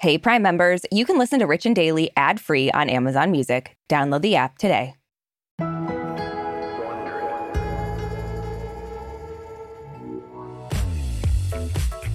Hey, Prime members, you can listen to Rich and Daily ad free on Amazon Music. Download the app today.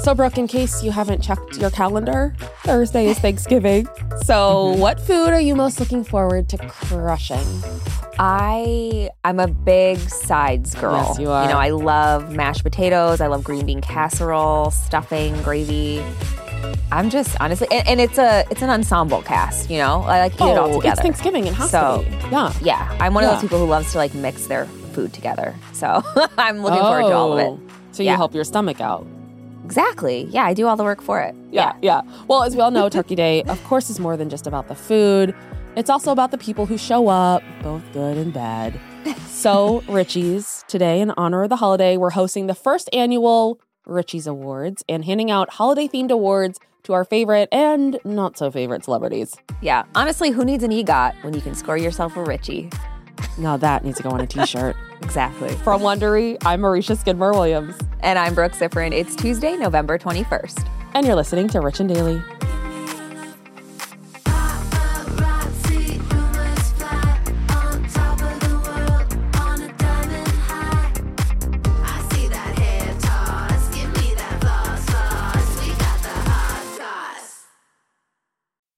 So, Brooke, in case you haven't checked your calendar, Thursday is Thanksgiving. So, mm-hmm. what food are you most looking forward to crushing? I I'm a big sides girl. Yes, you are. You know, I love mashed potatoes. I love green bean casserole, stuffing, gravy. I'm just honestly, and, and it's a it's an ensemble cast. You know, I like eat it all Oh, together. It's Thanksgiving. and has So. Yeah. Yeah, I'm one of those people who loves to like mix their food together. So I'm looking forward to all of it. Oh, So, you Yeah. help your stomach out. Exactly. Yeah, I do all the work for it. Yeah, yeah. Well, as we all know, Turkey Day, of course, is more than just about the food. It's also about the people who show up, both good and bad. So, Richie's, today, in honor of the holiday, we're hosting the first annual Richie's Awards and handing out holiday themed awards to our favorite and not so favorite celebrities. Yeah. Honestly, who needs an EGOT when you can score yourself a Richie? Now, that needs to go on a t shirt. Exactly. From Wondery, I'm Aricia Skidmore Williams, And I'm Brooke Siffrinn. It's Tuesday, November 21st. and you're listening to Rich and Daily.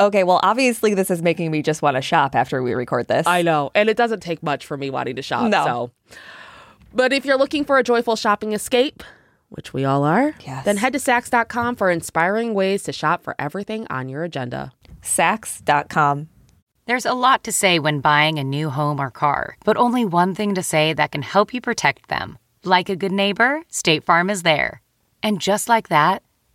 Okay, well, obviously, this is making me just want to shop after we record this. I know, and it doesn't take much for me wanting to shop. No. So, but if you're looking for a joyful shopping escape, which we all are, Yes. then head to Saks.com for inspiring ways to shop for everything on your agenda. Saks.com. There's a lot to say when buying a new home or car, but only one thing to say that can help you protect them. Like a good neighbor, State Farm is there. And just like that,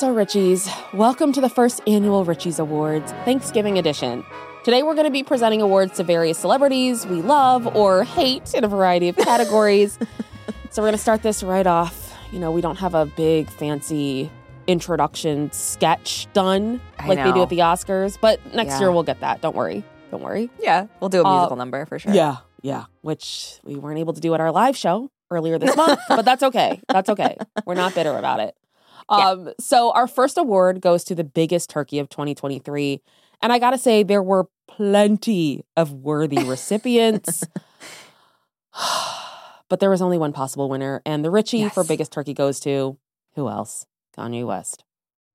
So, Richie's, welcome to the first annual Richie's Awards Thanksgiving edition. Today, we're going to be presenting awards to various celebrities we love or hate in a variety of categories. so, we're going to start this right off. You know, we don't have a big, fancy introduction sketch done I like they do at the Oscars, but next Yeah. year we'll get that. Don't worry. Don't worry. Yeah, we'll do a Uh, musical number for sure. Yeah, yeah, which we weren't able to do at our live show earlier this month, but that's okay. That's okay. We're not bitter about it. Yeah. Um, so our first award goes to the biggest turkey of 2023, and I gotta say there were plenty of worthy recipients. but there was only one possible winner, and the Richie for biggest turkey goes to who else? Kanye West.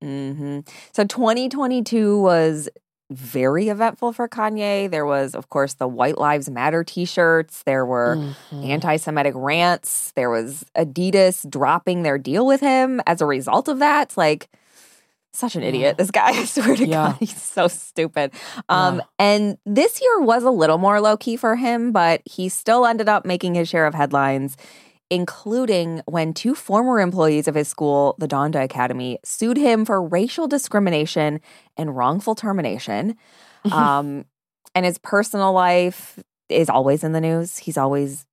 hmm So 2022 was very eventful for Kanye. There was, of course, the White Lives Matter T-shirts. There were Mhm. anti-Semitic rants. There was Adidas dropping their deal with him as a result of that. Like such an Yeah. idiot. This guy, I swear to Yeah. God, he's so stupid. Um, Yeah. and this year was a little more low key for him, but he still ended up making his share of headlines, including when two former employees of his school, the Donda Academy, sued him for racial discrimination and wrongful termination. um, and his personal life is always in the news. He's always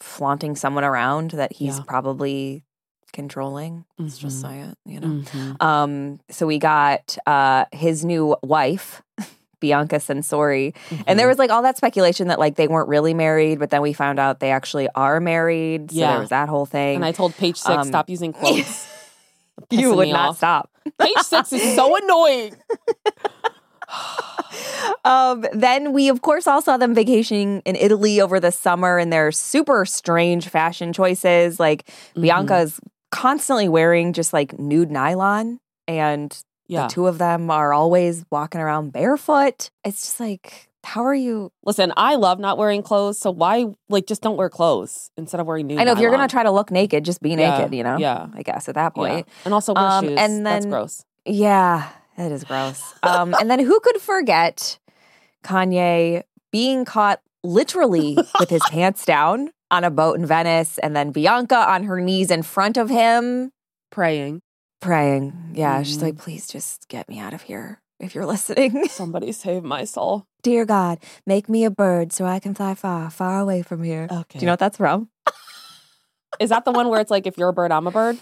flaunting someone around that he's Yeah. probably controlling. Let's just Mhm. say it, you know. Mhm. Um, so we got uh his new wife, Bianca Censori. And there was like all that speculation that like they weren't really married, but then we found out they actually are married. So Yeah. there was that whole thing. And I told Page Six Um, stop using quotes. you would not off. stop. Page Six is so annoying. Um, then we, of course, all saw them vacationing in Italy over the summer and their super strange fashion choices. Like Mm-hmm. Bianca is constantly wearing just like nude nylon, and Yeah. the two of them are always walking around barefoot. It's just like How are you? Listen, I love not wearing clothes, so why like just don't wear clothes instead of wearing new? I know if you're gonna try to look naked, just be Yeah, naked. You know. yeah. I guess at that Yeah. point. and also wear Um, shoes. and That's then- gross. Yeah, it is gross. Um, and then who could forget Kanye being caught literally with his pants down on a boat in Venice, and then Bianca on her knees in front of him Praying. Praying. Yeah, she's Mhm. like, please just get me out of here if you're listening. Somebody save my soul. Dear God, make me a bird so I can fly far, far away from here. Okay. Do you know what that's from? Is that the one where it's like if you're a bird, I'm a bird?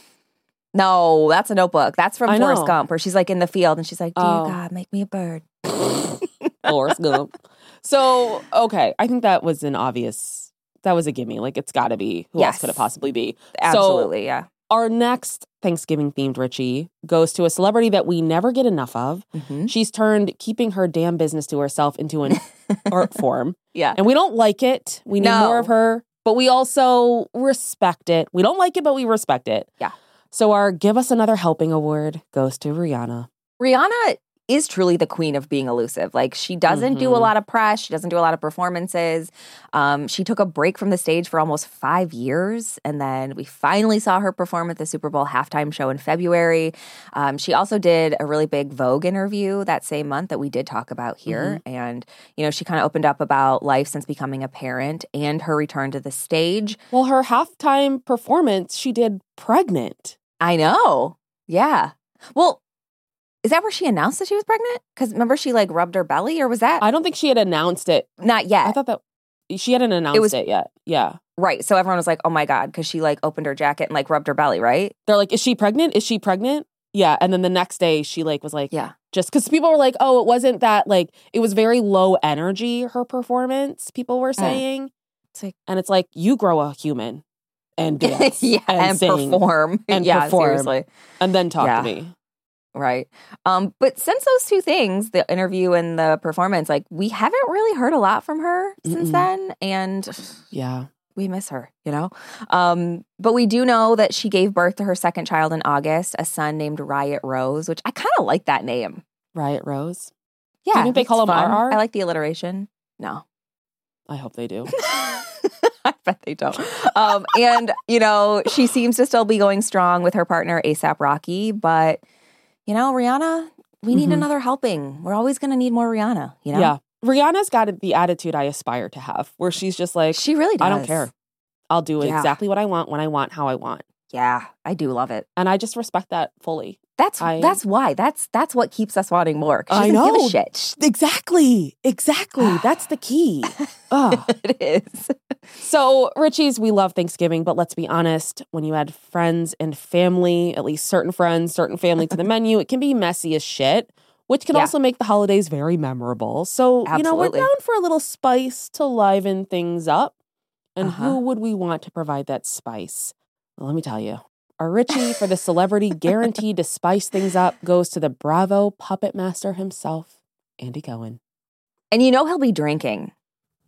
No, that's a notebook. That's from I Forrest know. Gump, where she's like in the field and she's like, Dear Oh. God, make me a bird. Forrest Gump. So, okay. I think that was an obvious, that was a gimme. Like, it's got to be. Who else Yes. could it possibly be? Absolutely, yeah. Our next Thanksgiving themed Richie goes to a celebrity that we never get enough of. Mhm. She's turned keeping her damn business to herself into an art form. Yeah. And we don't like it. We need No. more of her, but we also respect it. We don't like it, but we respect it. Yeah. So our Give Us Another Helping award goes to Rihanna. Rihanna is truly the queen of being elusive. Like she doesn't do a Mhm. lot of press, she doesn't do a lot of performances. Um, she took a break from the stage for almost five years, and then we finally saw her perform at the Super Bowl halftime show in February. Um, she also did a really big Vogue interview that same month that we did talk about here, and you know she kind of opened up about life since becoming a parent and her return to the stage. Well, her halftime performance, she did pregnant. I know, yeah. Well. Is that where she announced that she was pregnant? Because remember, she like rubbed her belly, or was that I don't think she had announced it. not yet? I thought that she hadn't announced it, was- yet. Yeah. Right. So everyone was like, oh my God, because she like opened her jacket and like rubbed her belly, right? They're like, is she pregnant? Is she pregnant? Yeah. And then the next day, she like was like, Yeah. just because people were like, oh, it wasn't that like it was very low energy. Her performance, people were uh. saying, It's like, and it's like you grow a human and dance, yeah, and, sing, perform. and yeah, perform. seriously. and then talk Yeah. to me. Right. Um, but since those two things, the interview and the performance, like we haven't really heard a lot from her since Mm-mm. then. And Yeah. we miss her, you know? Um, but we do know that she gave birth to her second child in August, a son named Riot Rose, which I kind of like that name. Riot Rose. Yeah. think they call him. RR? I like the alliteration. No. I hope they do. I bet they don't. Um, and, you know, she seems to still be going strong with her partner, ASAP Rocky. But, you know, Rihanna, we need Mhm. another helping. We're always going to need more Rihanna, you know? Yeah. Rihanna's got the attitude I aspire to have, where she's just like, She really does. I don't care. I'll do Yeah. exactly what I want when I want, how I want. Yeah, I do love it. And I just respect that fully. That's I- that's why. That's that's what keeps us wanting more. she I doesn't give know. a shit. Exactly. Exactly. That's the key. Ugh. it is. So, Richie's, we love Thanksgiving, but let's be honest, when you add friends and family, at least certain friends, certain family to the menu, it can be messy as shit, which can Yeah. also make the holidays very memorable. So, you know, we're Absolutely. down for a little spice to liven things up. And Uh-huh. who would we want to provide that spice? Well, let me tell you. Our Richie for the celebrity guaranteed to spice things up goes to the Bravo puppet master himself, Andy Cohen. And you know he'll be drinking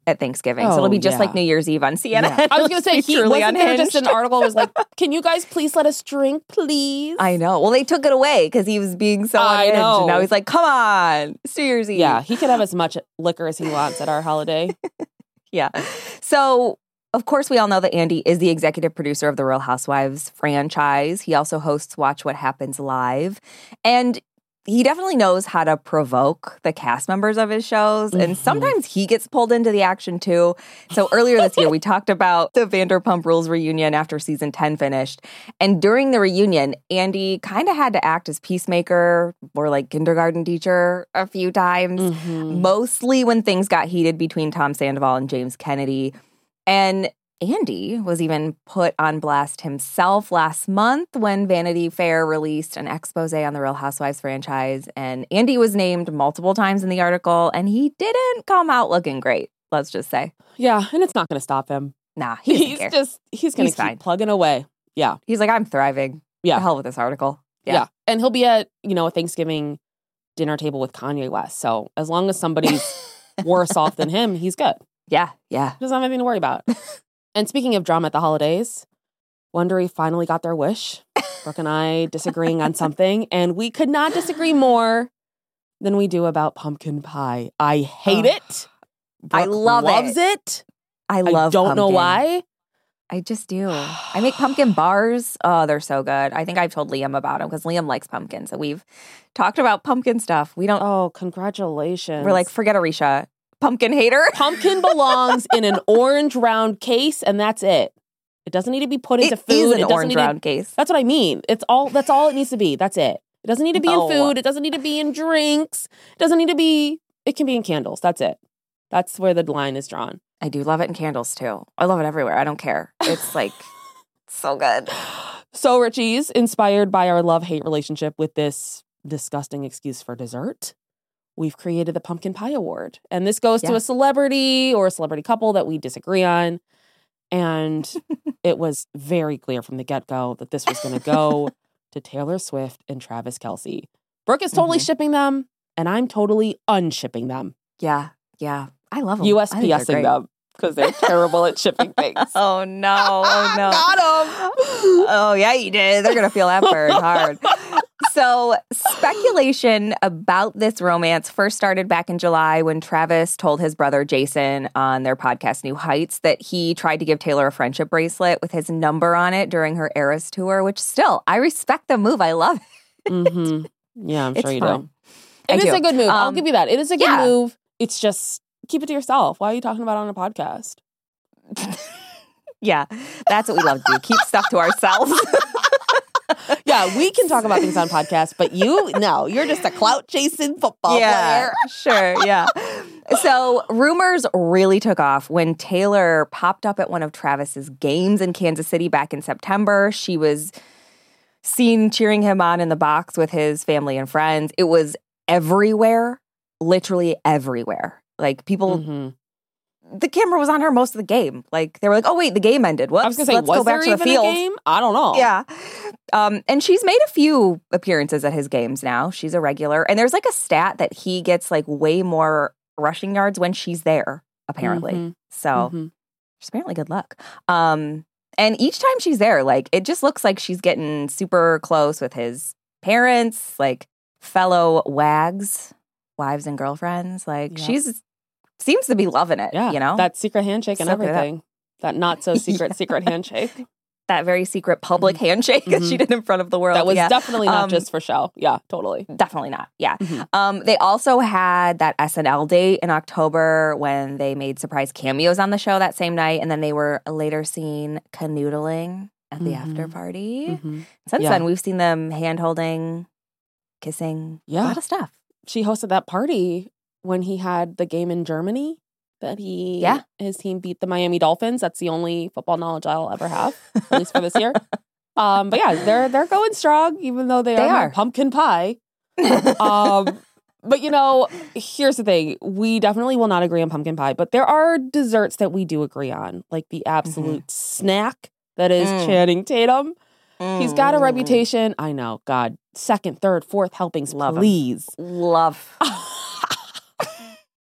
at Thanksgiving, so Oh, it'll be just yeah. like New Year's Eve on CNN. Yeah. I was gonna say, He's he, truly wasn't there just an article was like, "Can you guys please let us drink, please?" I know. Well, they took it away because he was being so I unhinged. know. And now he's like, come on, it's New Year's Eve. Yeah, he could have as much liquor as he wants at our holiday. Yeah. So, of course, we all know that Andy is the executive producer of the Real Housewives franchise. He also hosts Watch What Happens Live. And he definitely knows how to provoke the cast members of his shows. And Mhm. sometimes he gets pulled into the action too. So earlier this year, we talked about the Vanderpump Rules reunion after season 10 finished. And during the reunion, Andy kind of had to act as peacemaker or like kindergarten teacher a few times Mhm. mostly when things got heated between Tom Sandoval and James Kennedy. And Andy was even put on blast himself last month when Vanity Fair released an expose on the Real Housewives franchise. And Andy was named multiple times in the article, and he didn't come out looking great, let's just say. Yeah, and it's not going to stop him. Nah, he He's care. just he's going to keep fine. plugging away. Yeah, He's like, I'm thriving. Yeah. The hell with this article. yeah, Yeah. and he'll be at you know a Thanksgiving dinner table with Kanye West. So as long as somebody's worse off than him, he's good. Yeah, yeah. Doesn't have anything to worry about. and speaking of drama at the holidays, Wondery finally got their wish. Brooke and I disagreeing on something, and we could not disagree more than we do about pumpkin pie. I hate it. I love loves it. it. I love. I don't know why. I just do. I make pumpkin bars. Oh, they're so good. I think I've told Liam about them because Liam likes pumpkin. So we've talked about pumpkin stuff. We don't. Oh, congratulations. We're like, forget Aricia, pumpkin hater. pumpkin belongs in an orange round case, and that's it. It doesn't need to be put into It food. is it an doesn't orange need to- round case. That's what I mean. It's all. That's all it needs to be. That's it. It doesn't need to be No. in food. It doesn't need to be in drinks. It doesn't need to be. It can be in candles. That's it. That's where the line is drawn. I do love it in candles too. I love it everywhere. I don't care. It's like so good. So, Richie's inspired by our love hate relationship with this disgusting excuse for dessert. We've created the Pumpkin Pie Award. And this goes to a celebrity or a celebrity couple that we disagree on. And it was very clear from the get go that this was going to go to Taylor Swift and Travis Kelce. Brooke is totally Mhm. shipping them, and I'm totally unshipping them. Yeah, yeah. I love them. USPSing them because they're terrible at shipping things. Oh no! Oh no! Got 'em. Oh yeah, you did. They're gonna feel that burn hard. So speculation about this romance first started back in July when Travis told his brother Jason on their podcast New Heights that he tried to give Taylor a friendship bracelet with his number on it during her Eras tour. Which still, I respect the move. I love it. hmm Yeah, I'm It's sure you fun. do. I It is do. a good move. I'll Um, give you that. It is a good yeah. move. It's just keep it to yourself. Why are you talking about it on a podcast? Yeah, that's what we love to do. Keep stuff to ourselves. Yeah, we can talk about things on podcasts, but you, no, you're just a clout chasing football yeah, player. sure, yeah. So rumors really took off when Taylor popped up at one of Travis's games in Kansas City back in September. She was seen cheering him on in the box with his family and friends. It was everywhere, literally everywhere. Like people, Mhm. The camera was on her most of the game. Like they were like, "Oh wait, the game ended. Whoops, I was gonna say, let's was go back to the field." game? I don't know. Yeah. Um, and she's made a few appearances at his games now. She's a regular. And there's like a stat that he gets like way more rushing yards when she's there, apparently. Mhm. So Mhm. she's apparently good luck. Um, and each time she's there, like it just looks like she's getting super close with his parents, like fellow wags, wives and girlfriends. Like Yeah. she's seems to be loving it. Yeah, You know? that secret handshake and So at that. everything. That not so secret Yeah. secret handshake. that very secret public handshake that she Mhm. did in front of the world. That was Yeah. definitely not Um, just for show. Yeah, totally. Definitely not. Yeah. Mhm. Um, they also had that SNL date in October when they made surprise cameos on the show that same night, and then they were later seen canoodling at the after Mhm. party. Mhm. Since Yeah. then, we've seen them hand holding, kissing, yeah. a lot of stuff. She hosted that party when he had the game in Germany that he Yeah. his team beat the Miami Dolphins. That's the only football knowledge I'll ever have, at least for this year. Um, but yeah, they're they're going strong, even though they, They are, are. pumpkin pie. Um, but you know, here's the thing: we definitely will not agree on pumpkin pie, but there are desserts that we do agree on, like the absolute snack that is Mm. Channing Tatum. He's got a Mm. reputation. I know, God, second, third, fourth helpings, Love him. please. Love.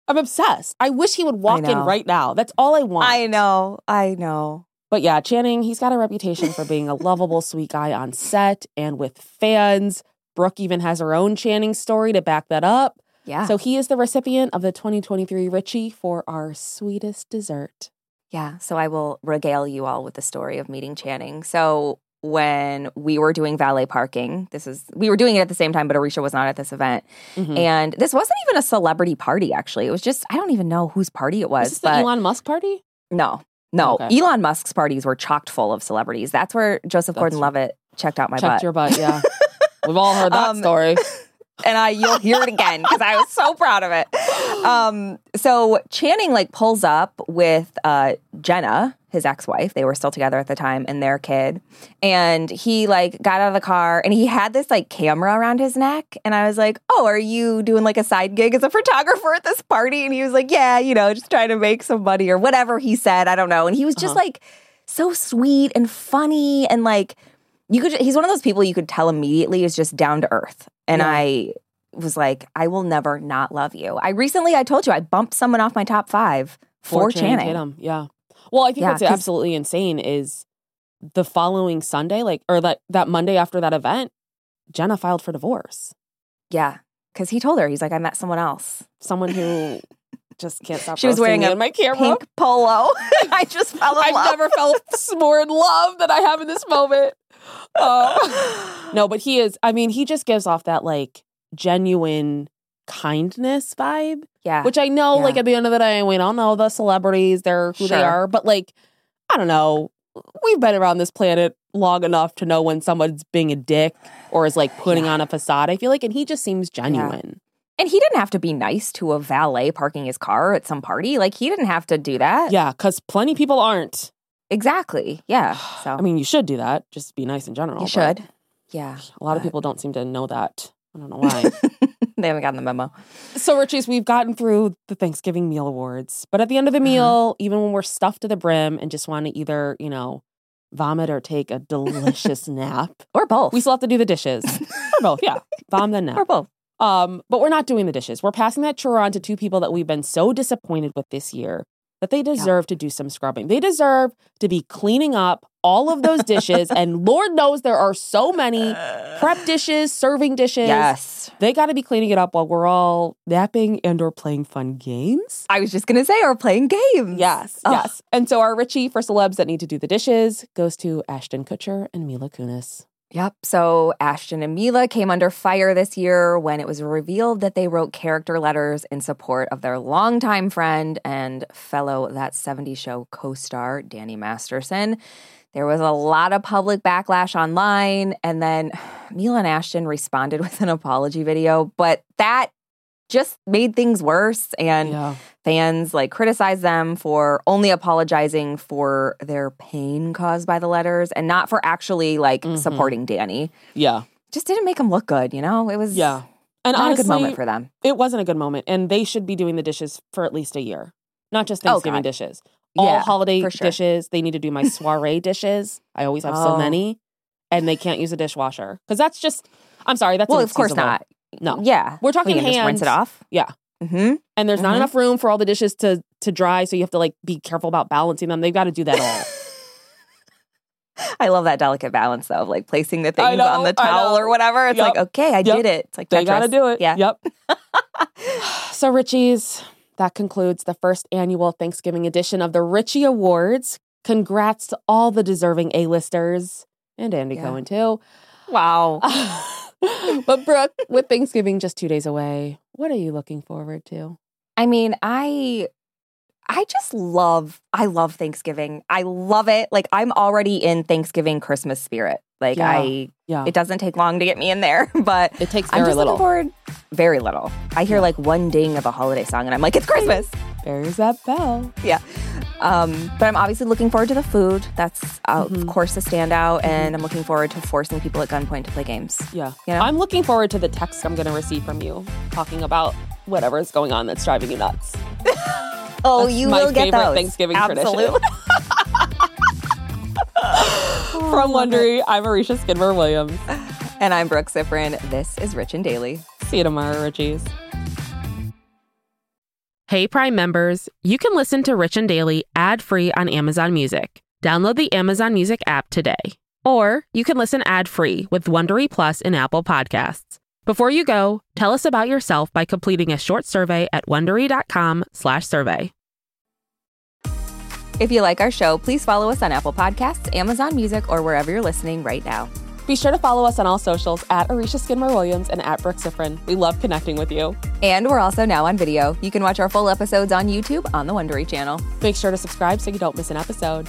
I'm obsessed. I wish he would walk in right now. That's all I want. I know. I know. But yeah, Channing, he's got a reputation for being a lovable, sweet guy on set and with fans. Brooke even has her own Channing story to back that up. Yeah. So he is the recipient of the 2023 Richie for our sweetest dessert. Yeah, so I will regale you all with the story of meeting Channing. So when we were doing valet parking, this is we were doing it at the same time, but Aricia was not at this event, Mhm. and this wasn't even a celebrity party. Actually, it was just I don't even know whose party it was. Is this the Elon Musk party? no, no, Okay. Elon Musk's parties were chocked full of celebrities. That's where Joseph Gordon-Levitt checked out my Checked butt. your butt, yeah. We've all heard that Um, story. and I you'll hear it again because I was so proud of it. Um, so Channing like pulls up with uh, Jenna, his ex-wife. They were still together at the time, and their kid. And he like got out of the car and he had this like camera around his neck. And I was like, "Oh, are you doing like a side gig as a photographer at this party?" And he was like, "Yeah, you know, just trying to make some money or whatever he said. I don't know." And he was just Uh-huh. like so sweet and funny and like you could he's one of those people you could tell immediately is just down to earth and Yeah. i was like i will never not love you i recently i told you i bumped someone off my top five for, channing, Tatum. Yeah. Well, I think Yeah, what's absolutely insane is the following Sunday, like or that that Monday after that event, Jenna filed for divorce. yeah because he told her he's like i met someone else Someone who just can't stop. She was wearing a my camera. Pink polo. I just fell in I've love. never felt more in love than I have in this moment. Um, no, but he is. I mean, he just gives off that like genuine kindness vibe, yeah. which I know. Yeah. Like at the end of the day, we don't know the celebrities; they're who they are. But like, I don't know. We've been around this planet long enough to know when someone's being a dick or is like putting Yeah. on a facade. I feel like, and he just seems genuine. and he didn't have to be nice to a valet parking his car at some party. Like he didn't have to do that. Yeah, because plenty people aren't. Exactly. Yeah. So I mean, you should do that. Just be nice in general. you should. Yeah. A lot of people don't seem to know that. I don't know why. they haven't gotten the memo. so, Richie's, we've gotten through the Thanksgiving meal awards, but at the end of the Uh-huh. meal, even when we're stuffed to the brim and just want to either, you know, vomit or take a delicious nap, Or both. we still have to do the dishes. or both, yeah. Vom then nap. or both. Um, but we're not doing the dishes. We're passing that chore on to two people that we've been so disappointed with this year that they deserve to do some scrubbing. They deserve to be cleaning up all of those dishes. and Lord knows there are so many prep uh. dishes, serving dishes. Yes. They got to be cleaning it up while we're all napping and or playing fun games. I was just gonna say, or playing games. Yes, Ugh. yes. And so our Richie for celebs that need to do the dishes goes to Ashton Kutcher and Mila Kunis. Yep. So Ashton and Mila came under fire this year when it was revealed that they wrote character letters in support of their longtime friend and fellow That 70 Show co star, Danny Masterson. There was a lot of public backlash online, and then Mila and Ashton responded with an apology video, but that just made things worse. And Yeah. Fans like criticize them for only apologizing for their pain caused by the letters and not for actually like Mhm. supporting Danny. Yeah. Just didn't make them look good, you know? It was Yeah. And not honestly, a good moment for them. it wasn't a good moment. And they should be doing the dishes for at least a year, not just Oh, Thanksgiving God. dishes. All Yeah, holiday sure. dishes. They need to do my soiree dishes. I always have so Oh. many, and they can't use a dishwasher because that's just. I'm sorry. That's Well, of course not. No. Yeah. We're talking We can just rinse it off. Yeah. Hmm and there's not Mhm. enough room for all the dishes to to dry so you have to like be careful about balancing them they've got to do that all I love that delicate balance though, of like placing the things on the towel or whatever. It's Yep. like, okay, I Yep. did it. It's like they got to do it Yeah. yep so richie's that concludes the first annual thanksgiving edition of the richie awards congrats to all the deserving a-listers and andy Yeah. cohen too Wow. but brooke with thanksgiving just two days away what are you looking forward to I mean, I I just love I love Thanksgiving. I love it. Like I'm already in Thanksgiving Christmas spirit. Like Yeah. I yeah it doesn't take long to get me in there, but it takes I'm very just little looking forward very little. I hear like one ding of a holiday song and I'm like, it's Christmas. There's that bell Yeah. Um, but I'm obviously looking forward to the food. That's uh, Mhm. of course a standout, and I'm looking forward to forcing people at gunpoint to play games. Yeah. Yeah. I'm looking forward to the text I'm going to receive from you talking about whatever is going on that's driving you nuts. Oh, That's you my will get favorite those. Thanksgiving Absolutely. From Wondery, I'm Aricia Skidmore Williams. and I'm Brooke Siffrinn. This is Rich and Daily. See you tomorrow, Richies. Hey, Prime members, you can listen to Rich and Daily ad free on Amazon Music. Download the Amazon Music app today. Or you can listen ad free with Wondery Plus in Apple Podcasts. Before you go, tell us about yourself by completing a short survey at slash survey. If you like our show, please follow us on Apple Podcasts, Amazon Music, or wherever you're listening right now. Be sure to follow us on all socials at Aricia Skidmore Williams and at Brooke Siffrinn. We love connecting with you. And we're also now on video. You can watch our full episodes on YouTube on the Wondery channel. Make sure to subscribe so you don't miss an episode.